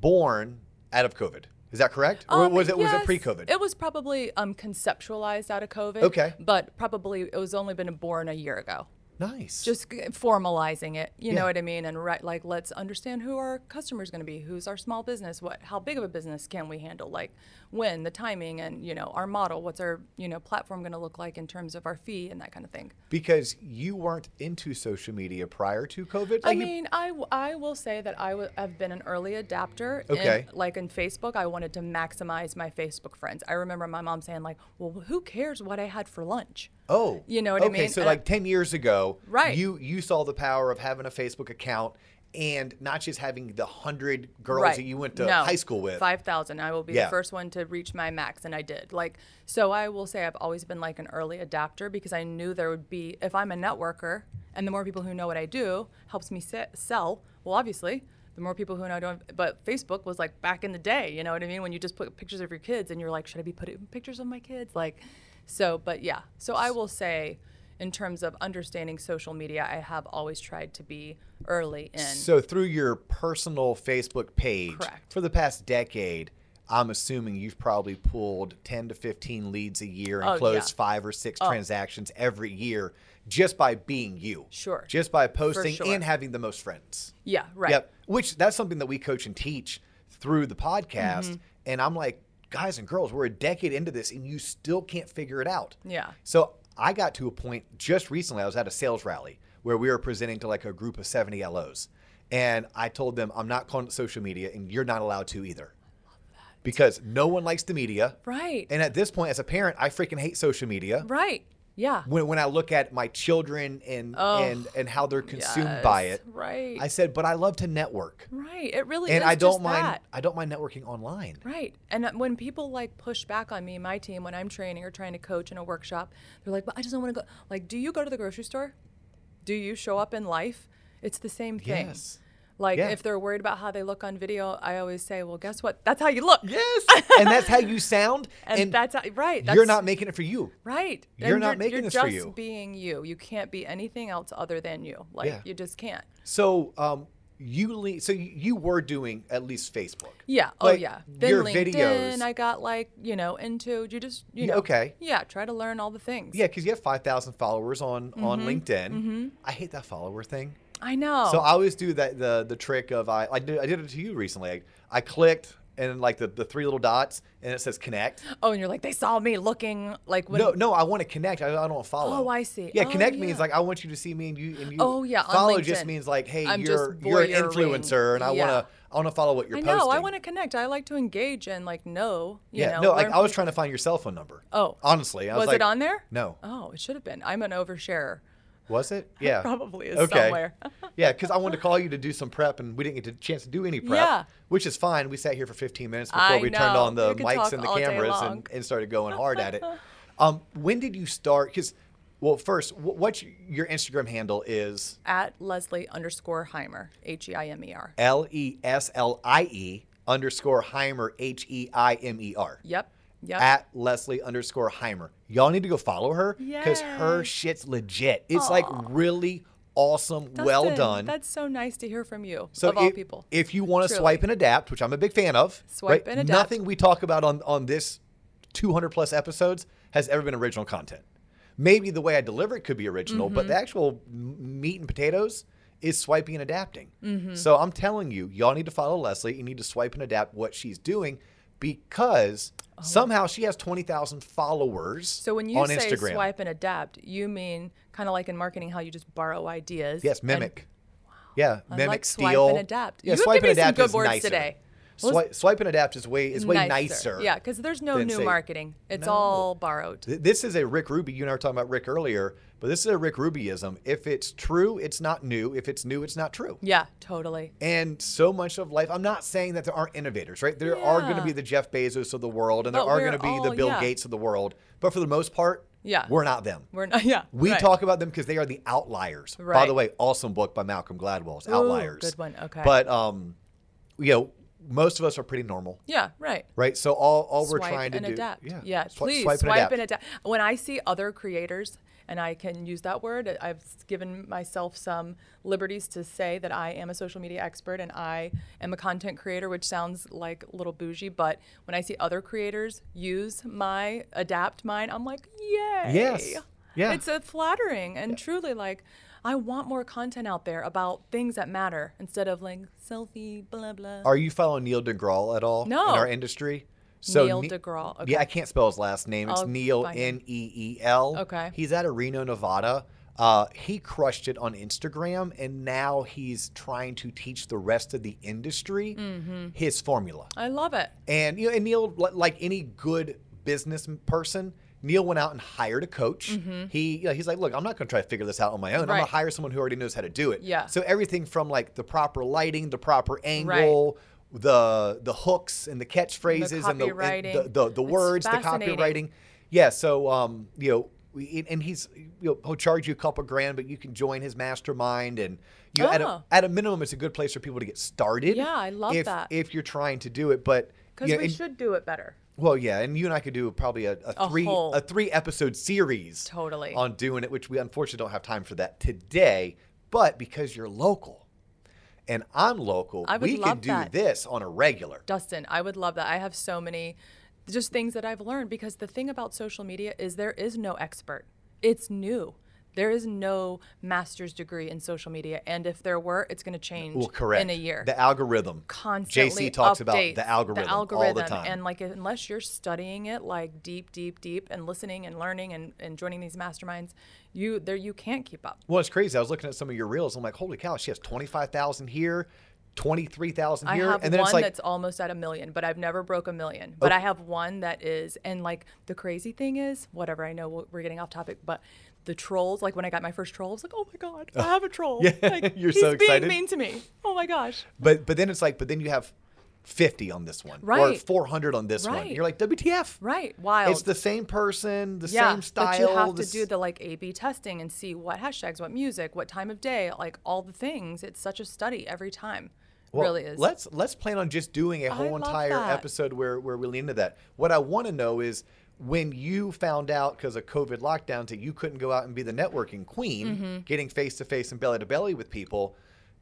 born out of COVID. Is that correct? or Um, was it was it pre-COVID? It was probably um, conceptualized out of COVID. Okay. But probably it was only been born a year ago. Nice. Just formalizing it, you Yeah. know what I mean, and right, like let's understand who our customer is going to be, who's our small business, what, how big of a business can we handle, like when, the timing, and you know our model, what's our you know platform going to look like in terms of our fee and that kind of thing. because you weren't into social media prior to COVID. I Like, you- mean, I, w- I will say that I w- have been an early adapter. in- Okay. like in Facebook, I wanted to maximize my Facebook friends. I remember my mom saying like, "Well, who cares what I had for lunch?" Oh, You know what I mean? okay, so like ten years ago, Right. You you saw the power of having a Facebook account and not just having the hundred girls right. that you went to no, high school with. Five thousand. I will be Yeah. the first one to reach my max, and I did. Like, so I will say I've always been like an early adapter because I knew there would be if I'm a networker, and the more people who know what I do helps me se- sell. Well, obviously. The more people who know, I don't. But Facebook was like back in the day, you know what I mean? When you just put pictures of your kids, and you're like, should I be putting pictures of my kids? Like, so. But yeah. So I will say, in terms of understanding social media, I have always tried to be early in. So through your personal Facebook page Correct. for the past decade, I'm assuming you've probably pulled 10 to 15 leads a year and Oh, closed yeah. five or six transactions every year just by being you. Sure. Just by posting sure. and having the most friends. yeah. Right. Yep. Which that's something that we coach and teach through the podcast. Mm-hmm. And I'm like, guys and girls, we're a decade into this and you still can't figure it out. Yeah. So I got to a point just recently, I was at a sales rally where we were presenting to like a group of 70 LOs. And I told them, I'm not calling it social media and you're not allowed to either. Because no one likes the media. Right. And at this point, as a parent, I freaking hate social media. Right. Yeah. When, when I look at my children and, Oh, and, and how they're consumed by it, Right. I said, but I love to network right. It really and is I don't mind that. I don't mind networking online. Right. And uh, when people like push back on me, my team, when I'm training or trying to coach in a workshop, they're like, but I just don't want to go. Like, do you go to the grocery store? Do you show up in life? It's the same thing. Yes. Like, Yeah. if they're worried about how they look on video, I always say, well, guess what? That's how you look. Yes, (laughs) and that's how you sound, And, that's how, right. That's, you're not making it for you. right. you're And not making you're this just for you. being you. You can't be anything else other than you. Like, Yeah. you just can't. So, um, you le- so you- were doing at least Facebook. Yeah. oh yeah. Then your LinkedIn, videos- I got like you know into you just you know. okay. Yeah. Try to learn all the things. Yeah, because you have five thousand followers on Mm-hmm. on LinkedIn. I hate that follower thing. I know. So I always do that the the trick of I I did, I did it to you recently. I, I clicked and like the, the three little dots, and it says connect. Oh, and you're like, they saw me looking like when. No, no, I want to connect. I, I don't follow. Oh, I see. Yeah, Oh, connect yeah. means like I want you to see me and you and you. Oh, yeah, Follow just means like, hey, I'm you're you're an influencer, and I Yeah. wanna I wanna follow what you're I posting. know. I want to connect. I like to engage and like know. You Yeah, know, no, like I was trying to find your cell phone number. Oh. honestly, I was, Was like, it on there? No, Oh, it should have been. I'm an oversharer. Was it? (laughs) Yeah, Probably is okay. somewhere. (laughs) yeah, because I wanted to call you to do some prep, and we didn't get a chance to do any prep. Yeah. which is fine. We sat here for 15 minutes before I we turned on the mics and the cameras and, and started going hard at it. (laughs) Um, when did you start? Because, well, first, wh- what's your Instagram handle is At Leslie underscore Heimer, H E I M E R. L E S L I E underscore Heimer H E I M E R. Yep. Yep. At Leslie underscore Heimer. Y'all need to go follow her because her shit's legit. It's like really awesome, well Dustin, done. That's so nice to hear from you. So of all if, people. if you want to Truly. swipe and adapt, which I'm a big fan of, Swipe and adapt. Nothing we talk about on on this 200 plus episodes has ever been original content. Maybe the way I deliver it could be original, but Mm-hmm. the actual m- meat and potatoes is swiping and adapting. Mm-hmm. So I'm telling you, y'all need to follow Leslie. You need to swipe and adapt what she's doing because Uh-huh. somehow she has 20,000 followers so when you on say Instagram. swipe and adapt, you mean kind of like in marketing how you just borrow ideas. Yes, and- mimic. yeah, I mimic, like swipe and adapt. Yeah, You swipe and some adapt good is words nicer. today. Swipe, swipe and adapt is way is way nicer. Yeah, because there's no new say- marketing. It's No. all borrowed. This is a Rick Rubin. You and I were talking about Rick earlier, but this is a Rick Rubinism. If it's true, it's not new. If it's new, it's not true. Yeah, totally. And so much of life, I'm not saying that there aren't innovators, right? There are going to be the Jeff Bezos of the world, and there But are going to be the Bill yeah. Gates of the world. But for the most part, Yeah. we're not them. We're not. (laughs) Yeah. We right. talk about them because they are the outliers. By the way, awesome book by Malcolm Gladwell's Outliers. good one. Okay. But um, you know, most of us are pretty normal, Yeah, right. right? So all all we're trying to and do, adapt. yeah, Yeah, swi- please swipe, swipe, and adapt. When I see other creators, and I can use that word, I've given myself some liberties to say that I am a social media expert and I am a content creator, which sounds like a little bougie, but when I see other creators use my adapt mine, I'm like, yay! Yes. Yeah. It's a flattering and truly like. I want more content out there about things that matter instead of like selfie, blah blah. Are you following Neel deGraw at all No. in our industry? Neel Ne- deGraw, Yeah. I can't spell his last name. It's I'll Neel find him. N E E L. Okay. He's out of Reno, Nevada. Uh, he crushed it on Instagram, and now he's trying to teach the rest of the industry Mm-hmm. his formula. I love it. And you know, and Neel, li- like any good business person, Neel went out and hired a coach. He, you know, he's like, look, I'm not going to try to figure this out on my own. I'm going Mm-hmm. Right. to hire someone who already knows how to do it. Yeah. So everything from like the proper lighting, the proper angle, the the hooks and the catchphrases and the and copywriting. the, the, the words, the copywriting. Yeah. So um, you know. we- And he's, you know, he'll charge you a couple grand, but you can join his mastermind, and you at a Oh. at a minimum, it's a good place for people to get started. Yeah, I love if, that. If you're trying to do it, but Because you know, we and- should do it better. well, yeah, and you and I could do probably a, a A three whole- a three episode series Totally. on doing it, which we unfortunately don't have time for that today. But because you're local, and I'm local, I would we can do that. this on a regular. Dustin, I would love that. I have so many just things that I've learned because the thing about social media is there is no expert. It's new. There is no master's degree in social media. And if there were, it's going to change Well, correct. in a year. The algorithm. constantly JC talks about the algorithm, all the time. and like unless you're studying it like deep deep deep and listening and learning and, and joining these masterminds you there you can't keep up well, it's crazy. I was looking at some of your reels. I'm like, holy cow, she has twenty five thousand here, twenty three thousand I here, have and then one it's like, that's almost at a million, but I've never broke a million. But Oh. I have one that is, and like the crazy thing is, whatever. I know we're getting off topic, but the trolls. Like when I got my first troll, I was like, oh my god, (laughs) I have a troll. Yeah, like, (laughs) you're he's so excited. being mean to me. Oh my gosh. but but then it's like, but then you have. 50 on this one right? or 400 on this one. You're like, WTF? Right. Wild. It's the same person, the yeah, same style. but you have to do the like A/B testing and see what hashtags, what music, what time of day, like all the things. It's such a study every time. Well, really is. Let's let's plan on just doing a whole entire episode where where we lean into that. What I want to know is when you found out because of COVID lockdowns that you couldn't go out and be the networking queen, Mm-hmm. getting face to face and belly to belly with people,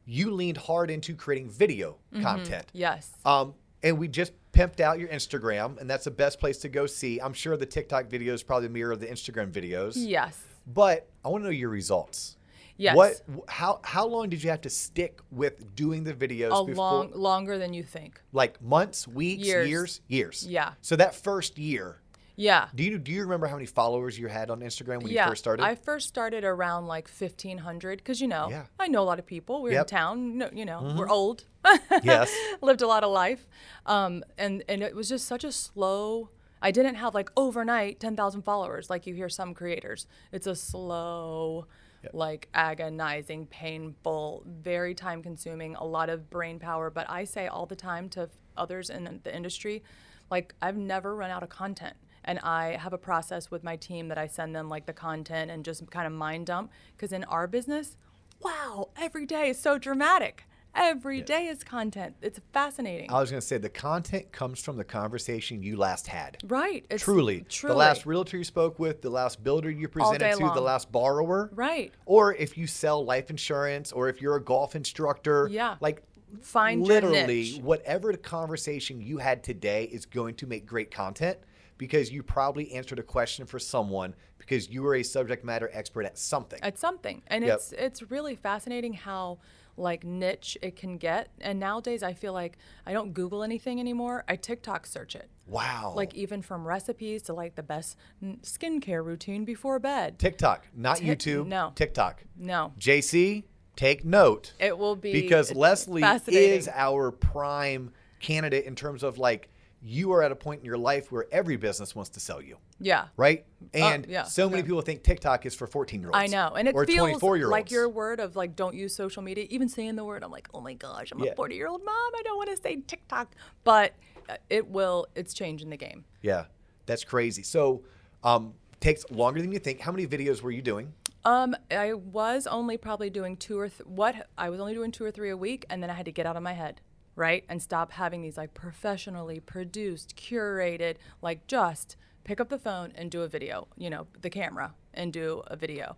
you leaned hard into creating video Mm-hmm. content. yes. Um, and we just pimped out your Instagram, and that's the best place to go see. I'm sure the TikTok videos probably mirror the Instagram videos. yes. But I want to know your results. Yes. What? How how long did you have to stick with doing the videos A before? long, longer than you think. like months, weeks, Years. years, years. Yeah. So that first year, Yeah. do you do you remember how many followers you had on Instagram when yeah. you first started? I first started around like 1500 because you know, Yeah. I know a lot of people. We're Yep. Mm-hmm. in town, no, you know, we're old. (laughs) yes. lived a lot of life um, and and it was just such a slow i didn't have like overnight 10000 followers like you hear some creators it's a slow like agonizing painful very time consuming a lot of brain power but i say all the time to others in the industry like i've never run out of content and i have a process with my team that i send them like the content and just kind of mind dump because in our business wow every day is so dramatic Every day is content. It's fascinating. I was going to say the content comes from the conversation you last had. right. It's Truly, Truly. the last realtor you spoke with, the last builder you presented to, the last borrower. Right. Or if you sell life insurance, or if you're a golf instructor. Yeah. Like Find literally, whatever the conversation you had today is going to make great content because you probably answered a question for someone because you were a subject matter expert at something. At something. And Yep. it's it's really fascinating how like niche it can get. And nowadays I feel like I don't Google anything anymore. I TikTok search it. wow. Like even from recipes to like the best skincare routine before bed. TikTok, not Tik- YouTube. no. TikTok. No. JC, take note. It will be because Leslie is our prime candidate in terms of like you are at a point in your life where every business wants to sell you, Yeah. right? And yeah, so many yeah. people think TikTok is for 14 year olds. I know, and it or feels 24 year olds. like your word of like don't use social media. Even saying the word, I'm like, oh my gosh, I'm Yeah. a 40 year old mom. I don't want to say TikTok, but uh, it will. It's changing the game. Yeah, that's crazy. So, um, takes longer than you think. How many videos were you doing? Um, I was only probably doing two or th- what I was only doing two or three a week, and then I had to get out of my head, right, and stop having these like professionally produced, curated, like just pick up the phone and do a video, you know, the camera and do a video.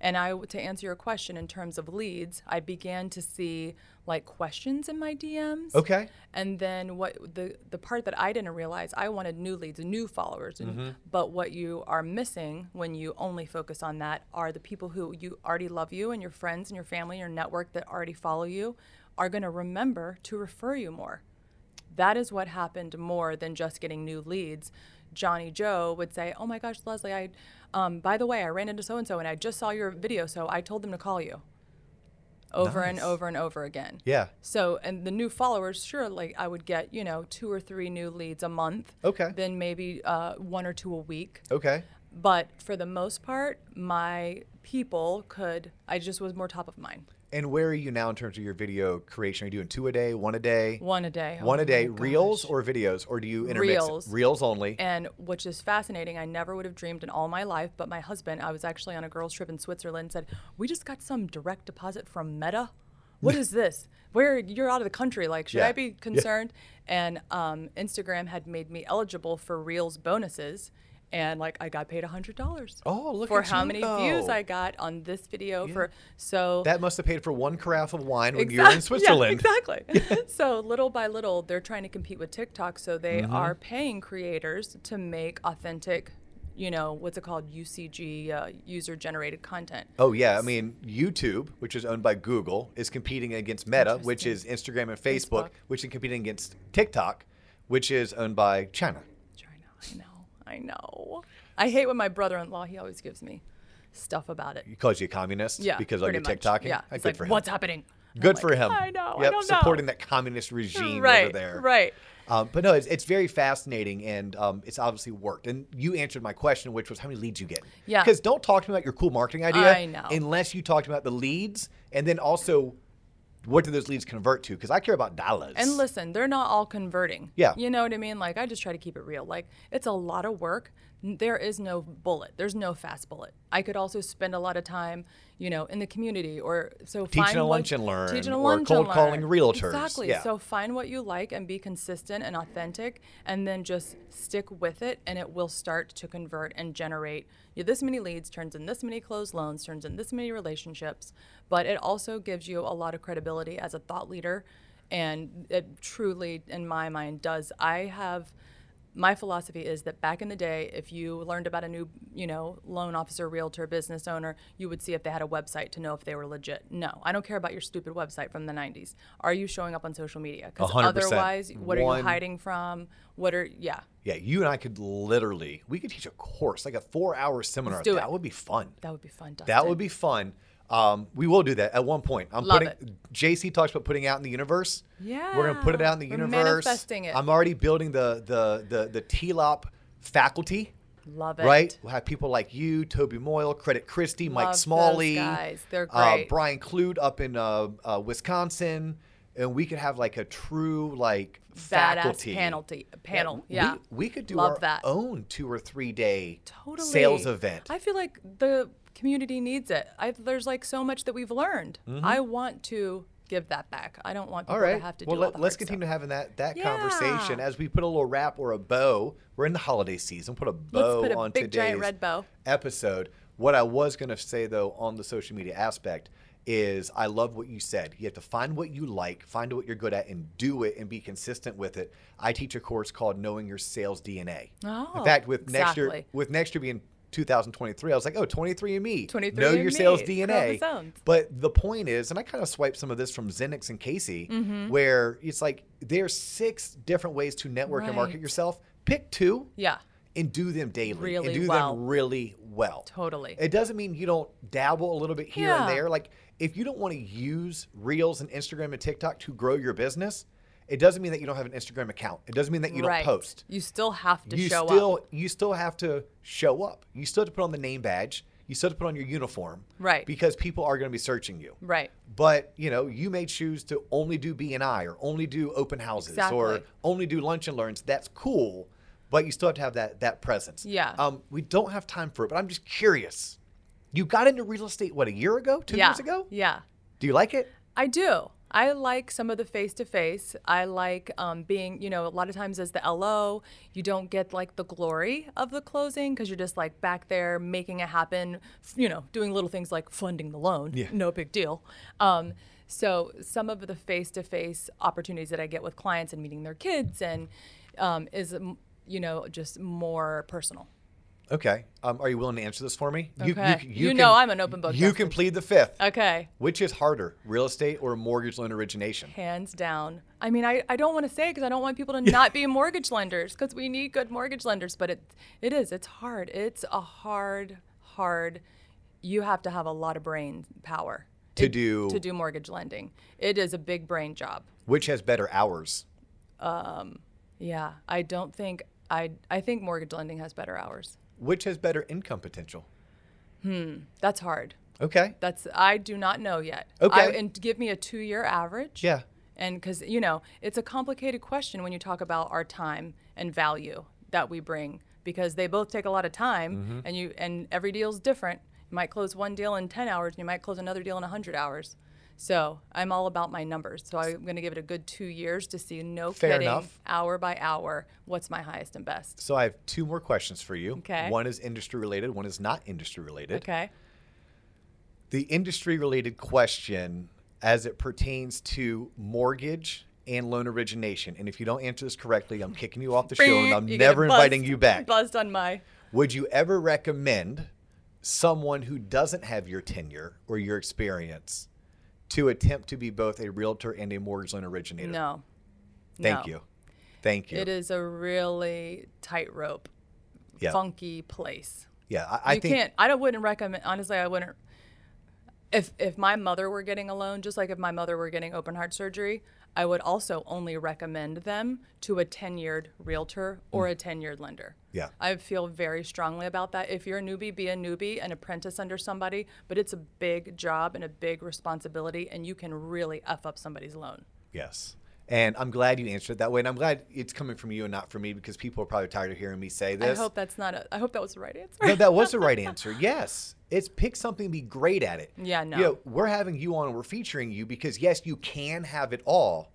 And I, to answer your question in terms of leads, I began to see like questions in my DMs. Okay. And then what the the part that I didn't realize, I wanted new leads, new followers. And, Mm-hmm. But what you are missing when you only focus on that are the people who you already love you and your friends and your family, your network that already follow you, are going to remember to refer you more. That is what happened more than just getting new leads. Johnny Joe would say, "Oh my gosh, Leslie, I, um, by the way, I ran into so and so, and I just saw your video, so I told them to call you." Over and over and over again. Yeah. So, and the new followers, sure, like I would get, you know, two or three new leads a month. Okay. Then maybe uh, one or two a week. Okay. But for the most part, my people could, I just was more top of mind. And where are you now in terms of your video creation? Are you doing two a day, one a day? One a day. One Oh a day, reels or videos, or do you intermix? Reels. Reels only. And which is fascinating. I never would have dreamed in all my life, but my husband, I was actually on a girls' trip in Switzerland, said, We just got some direct deposit from Meta. What is this? Where you're out of the country. Like, should Yeah. I be concerned? And um, Instagram had made me eligible for Reels bonuses. And like, I got paid a $100. Oh, look For at how you many views. I got on this video. For so that must have paid for one carafe of wine when you were in (laughs) Switzerland. (laughs) Yeah, exactly. so little by little, they're trying to compete with TikTok. So they Mm-hmm. are paying creators to make authentic, you know, what's it called, UCG, uh, user-generated content. Oh yeah, I mean YouTube, which is owned by Google, is competing against Meta, which is Instagram and Facebook, Facebook. which is competing against TikTok, which is owned by China. China. I know. I know. I hate when my brother-in-law he always gives me stuff about it. He calls you a communist Yeah, because pretty your much. TikToking. Yeah, it's good like, for him. what's happening? Good for him. I know. Yep, I don't know. supporting that communist regime right, over there. Right. Um, but no, it's, it's very fascinating, and um, it's obviously worked. And you answered my question, which was how many leads you get. Yeah. Because don't talk to me about your cool marketing idea unless you talk about the leads, and then also what do those leads convert to? Because I care about dollars. And listen, they're not all converting. Yeah. You know what I mean? Like, I just try to keep it real. Like, it's a lot of work. There is no bullet. There's no fast bullet. I could also spend a lot of time, you know, in the community or so Teaching find a lunch and learn teaching a or lunch cold and calling learn. realtors. Exactly. Yeah. So find what you like and be consistent and authentic, and then just stick with it, and it will start to convert and generate. You this many leads turns in this many closed loans, turns in this many relationships, but it also gives you a lot of credibility as a thought leader, and it truly, in my mind, does. I have my philosophy is that back in the day, if you learned about a new, you know, loan officer, realtor, business owner, you would see if they had a website to know if they were legit. No, I don't care about your stupid website from the 90s. Are you showing up on social media? Because otherwise, what are you hiding from? What are, yeah, Yeah, you and I could literally, we could teach a course, like a four-hour seminar. do that it. would be fun. that would be fun. Dustin. That would be fun. Um, we will do that at one point. I'm Love putting. it. JC talks about putting out in the universe. Yeah. We're gonna put it out in the we're universe. manifesting it. I'm already building the the the the TLOP faculty. Love it. Right, we'll have people like you, Toby Moyle, Credit Christie, Mike Love those Smalley, guys. They're Uh, great. Brian Clute up in uh, uh, Wisconsin, and we could have like a true like Badass faculty panel, t- panel. Yeah, we, we could do Love our that. own two or three day totally sales event. I feel like the community needs it. I, there's like so much that we've learned. I want to give that back. I don't want people Mm-hmm. All right. to have to well, do let, all the let's continue stuff. having that that conversation as we put a little wrap or a bow. We're in the holiday season. Put a bow put a on big, today's giant red bow. episode. What I was going to say though on the social media aspect is I love what you said. You have to find what you like, find what you're good at, and do it and be consistent with it. I teach a course called Knowing Your Sales DNA. Oh, in fact, with next year, with next year being 2023, I was like, oh, 23andMe. 23andMe, Know your sales DNA. But the point is, and I kind of swiped some of this from Zenix and Casey, Mm-hmm. where it's like there's six different ways to network and market yourself. Pick two Yeah, and do them daily Really and do well. them really well. totally. It doesn't mean you don't dabble a little bit here and there. Like if you don't want to use Reels and Instagram and TikTok to grow your business, it doesn't mean that you don't have an Instagram account. It doesn't mean that you right. don't post You still have to you show still up. you still have to show up. You still have to put on the name badge. You still have to put on your uniform. Right. Because people are going to be searching you. Right. But you know, you may choose to only do BNI or only do open houses or only do lunch and learns. That's cool, but you still have to have that that presence. Yeah. Um, we don't have time for it, but I'm just curious. You got into real estate what a year ago, two yeah. years ago? Yeah. Do you like it? I do. I like some of the face to face. I like um, being, you know, a lot of times as the LO, you don't get like the glory of the closing because you're just like back there making it happen, you know, doing little things like funding the loan. Yeah. No big deal. Um, so some of the face to face opportunities that I get with clients and meeting their kids and um, is, you know, just more personal. Okay. Um, are you willing to answer this for me? Okay. You know I'm an open book, You can plead the fifth. Okay. Which is harder, real estate or mortgage loan origination? Hands down. I mean, I, I don't want to say because I don't want people to not be (laughs) mortgage lenders because we need good mortgage lenders, but it it is. It's hard. It's a hard, hard. You have to have a lot of brain power To It- do- to do mortgage lending. It is a big brain job. Which has better hours? Um, Yeah, I don't think I I think mortgage lending has better hours. Which has better income potential? Hmm, that's hard. Okay. That's I do not know yet. Okay. I, and give me a two year average. Yeah. And because, you know, it's a complicated question when you talk about our time and value that we bring because they both take a lot of time Mm-hmm. and you and every deal's different. You might close one deal in 10 hours and you might close another deal in 100 hours. So I'm all about my numbers. So I'm going to give it a good two years to see, no Fair kidding, enough. hour by hour, what's my highest and best. So I have two more questions for you. Okay. One is industry related, one is not industry related. Okay. The industry related question as it pertains to mortgage and loan origination. And if you don't answer this correctly, I'm kicking you off the show and (laughs) I'm You never inviting buzzed- you back. Buzzed on my. Would you ever recommend someone who doesn't have your tenure or your experience to attempt to be both a realtor and a mortgage loan originator? No. Thank No. you. Thank you. It is a really tightrope, Yeah. funky place. Yeah, I, I you think can't. I don't, wouldn't recommend. Honestly, I wouldn't. If if my mother were getting a loan, just like if my mother were getting open heart surgery, I would also only recommend them to a tenured realtor or mm. a tenured lender. Yeah. I feel very strongly about that. If you're a newbie, be a newbie, an apprentice under somebody, but it's a big job and a big responsibility, and you can really f up somebody's loan. Yes. And I'm glad you answered it that way. And I'm glad it's coming from you and not from me because people are probably tired of hearing me say this. I hope that's not a. I hope that was the right answer. no, that was the right (laughs) answer. Yes. It's pick something, be great at it. Yeah, You no. know, we're having you on we're featuring you because, yes, you can have it all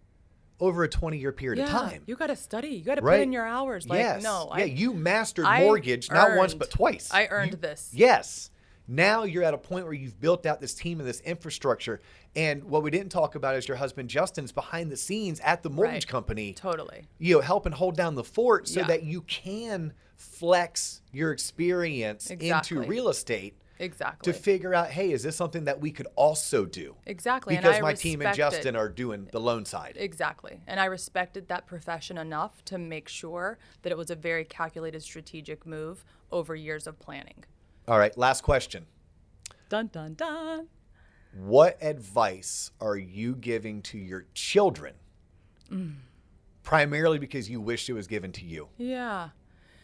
over a 20 year period yeah, of time. you got to study. You got to right? put in your hours. Like yes. no, yeah, I, you mastered I mortgage not once but twice. I earned You- this. Yes. Now you're at a point where you've built out this team and this infrastructure. And what we didn't talk about is your husband Justin's behind the scenes at the mortgage Right. company, Totally. you know, helping hold down the fort so Yeah. that you can flex your experience Exactly. into real estate Exactly. to figure out, hey, is this something that we could also do? Exactly, Because my team and. Justin are doing the loan side. Exactly. And I respected that profession enough to make sure that it was a very calculated strategic move over years of planning. All right, last question. Dun dun dun. What advice are you giving to your children? Mm. Primarily because you wish it was given to you. Yeah.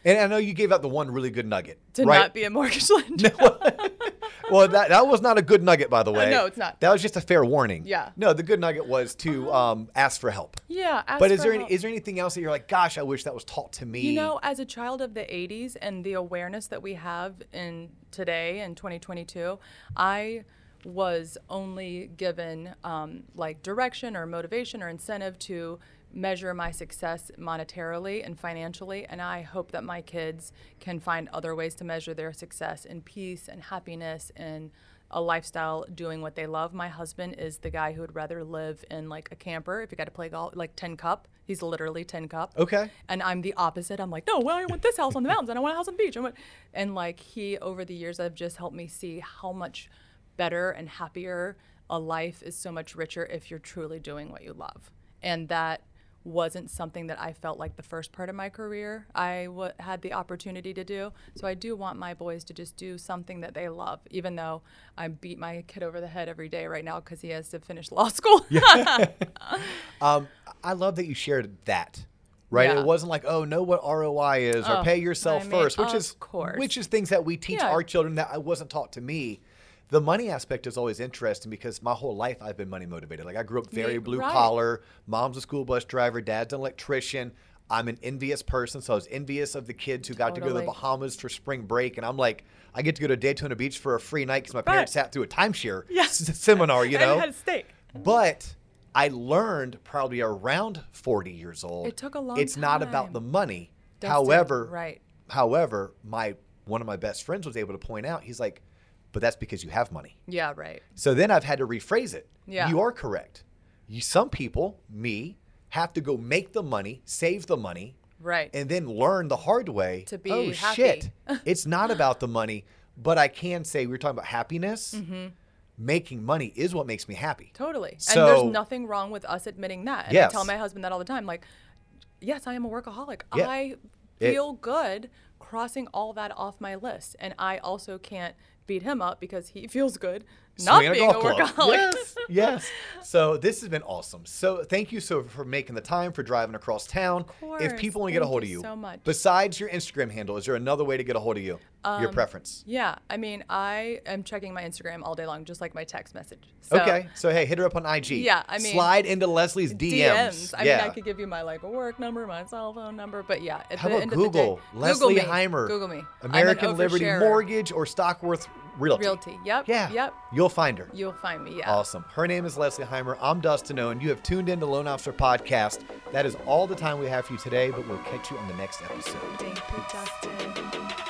And I know you gave out the one really good nugget. To right? not be a mortgage (laughs) lender. (laughs) well, that, that was not a good nugget, by the way. no, it's not. That was just a fair warning. Yeah. No, the good nugget was to um, ask for help. Yeah. ask But is there any, is there anything else that you're like, gosh, I wish that was taught to me? You know, as a child of the 80s and the awareness that we have in today in 2022, I was only given um, like direction or motivation or incentive to measure my success monetarily and financially. And I hope that my kids can find other ways to measure their success in peace and happiness and a lifestyle doing what they love. My husband is the guy who would rather live in like a camper if you got to play golf, like Tin Cup. He's literally Tin Cup. Okay. And I'm the opposite. I'm like, no, well, I want this house on the mountains and I want a house on the beach. Want, and like he, over the years, have just helped me see how much better and happier a life is so much richer if you're truly doing what you love. And that wasn't something that I felt like the first part of my career I w- had the opportunity to do. So I do want my boys to just do something that they love, even though I beat my kid over the head every day right now because he has to finish (laughs) law school. (laughs) Um, I love that you shared that. Right, Yeah. it wasn't like, oh, know what ROI is or Oh, pay yourself I mean, first, which is course. which is things that we teach Yeah. our children that I wasn't taught to me. The money aspect is always interesting because my whole life I've been money motivated. Like I grew up very Me- blue right. collar. Mom's a school bus driver. Dad's an electrician. I'm an envious person, so I was envious of the kids who got to go to the Bahamas for spring break, and I'm like, I get to go to Daytona Beach for a free night because my Right. parents sat through a timeshare Yeah. s- seminar. You (laughs) know, and had a steak. but I learned probably around 40 years old. It took a long It's not about the money. However, right. However, my one of my best friends was able to point out. He's like, "But that's because you have money." Yeah, right. So then I've had to rephrase it. Yeah. You are correct. You some people, me, have to go make the money, save the money, Right. and then learn the hard way. To be oh happy." shit, (laughs) it's not about the money. But I can say we're talking about happiness. Mm-hmm. Making money is what makes me happy. Totally. and there's nothing wrong with us admitting that. And Yes. I tell my husband that all the time. Like, yes, I am a workaholic. Yeah. I It- feel good crossing all that off my list. And I also can't beat him up because he (laughs) feels good not Swing being a, workaholic. Yes, yes. So this has been awesome. So thank you so for making the time for driving across town. if course. people want to get a hold of you so much. besides your Instagram handle, is there another way to get a hold of you? your um, preference. Yeah, I mean, I am checking my Instagram all day long, just like my text message. So, okay, so hey, hit her up on IG. Yeah, I mean- slide into Leslie's DMs. DMs. I yeah. mean, I could give you my like work number, my cell phone number, but yeah. At How the about end Google? Of the day, Leslie Google me. Heimer. Google me. American Liberty. Mortgage or Stockworth Realty. Realty. Yep. Yeah. Yep. You'll find her. You'll find me. Yeah. Awesome. Her name is Leslie Heimer. I'm Dustin Owen. You have tuned in to Loan Officer Podcast. That is all the time we have for you today, but we'll catch you on the next episode. Thank you, Justin.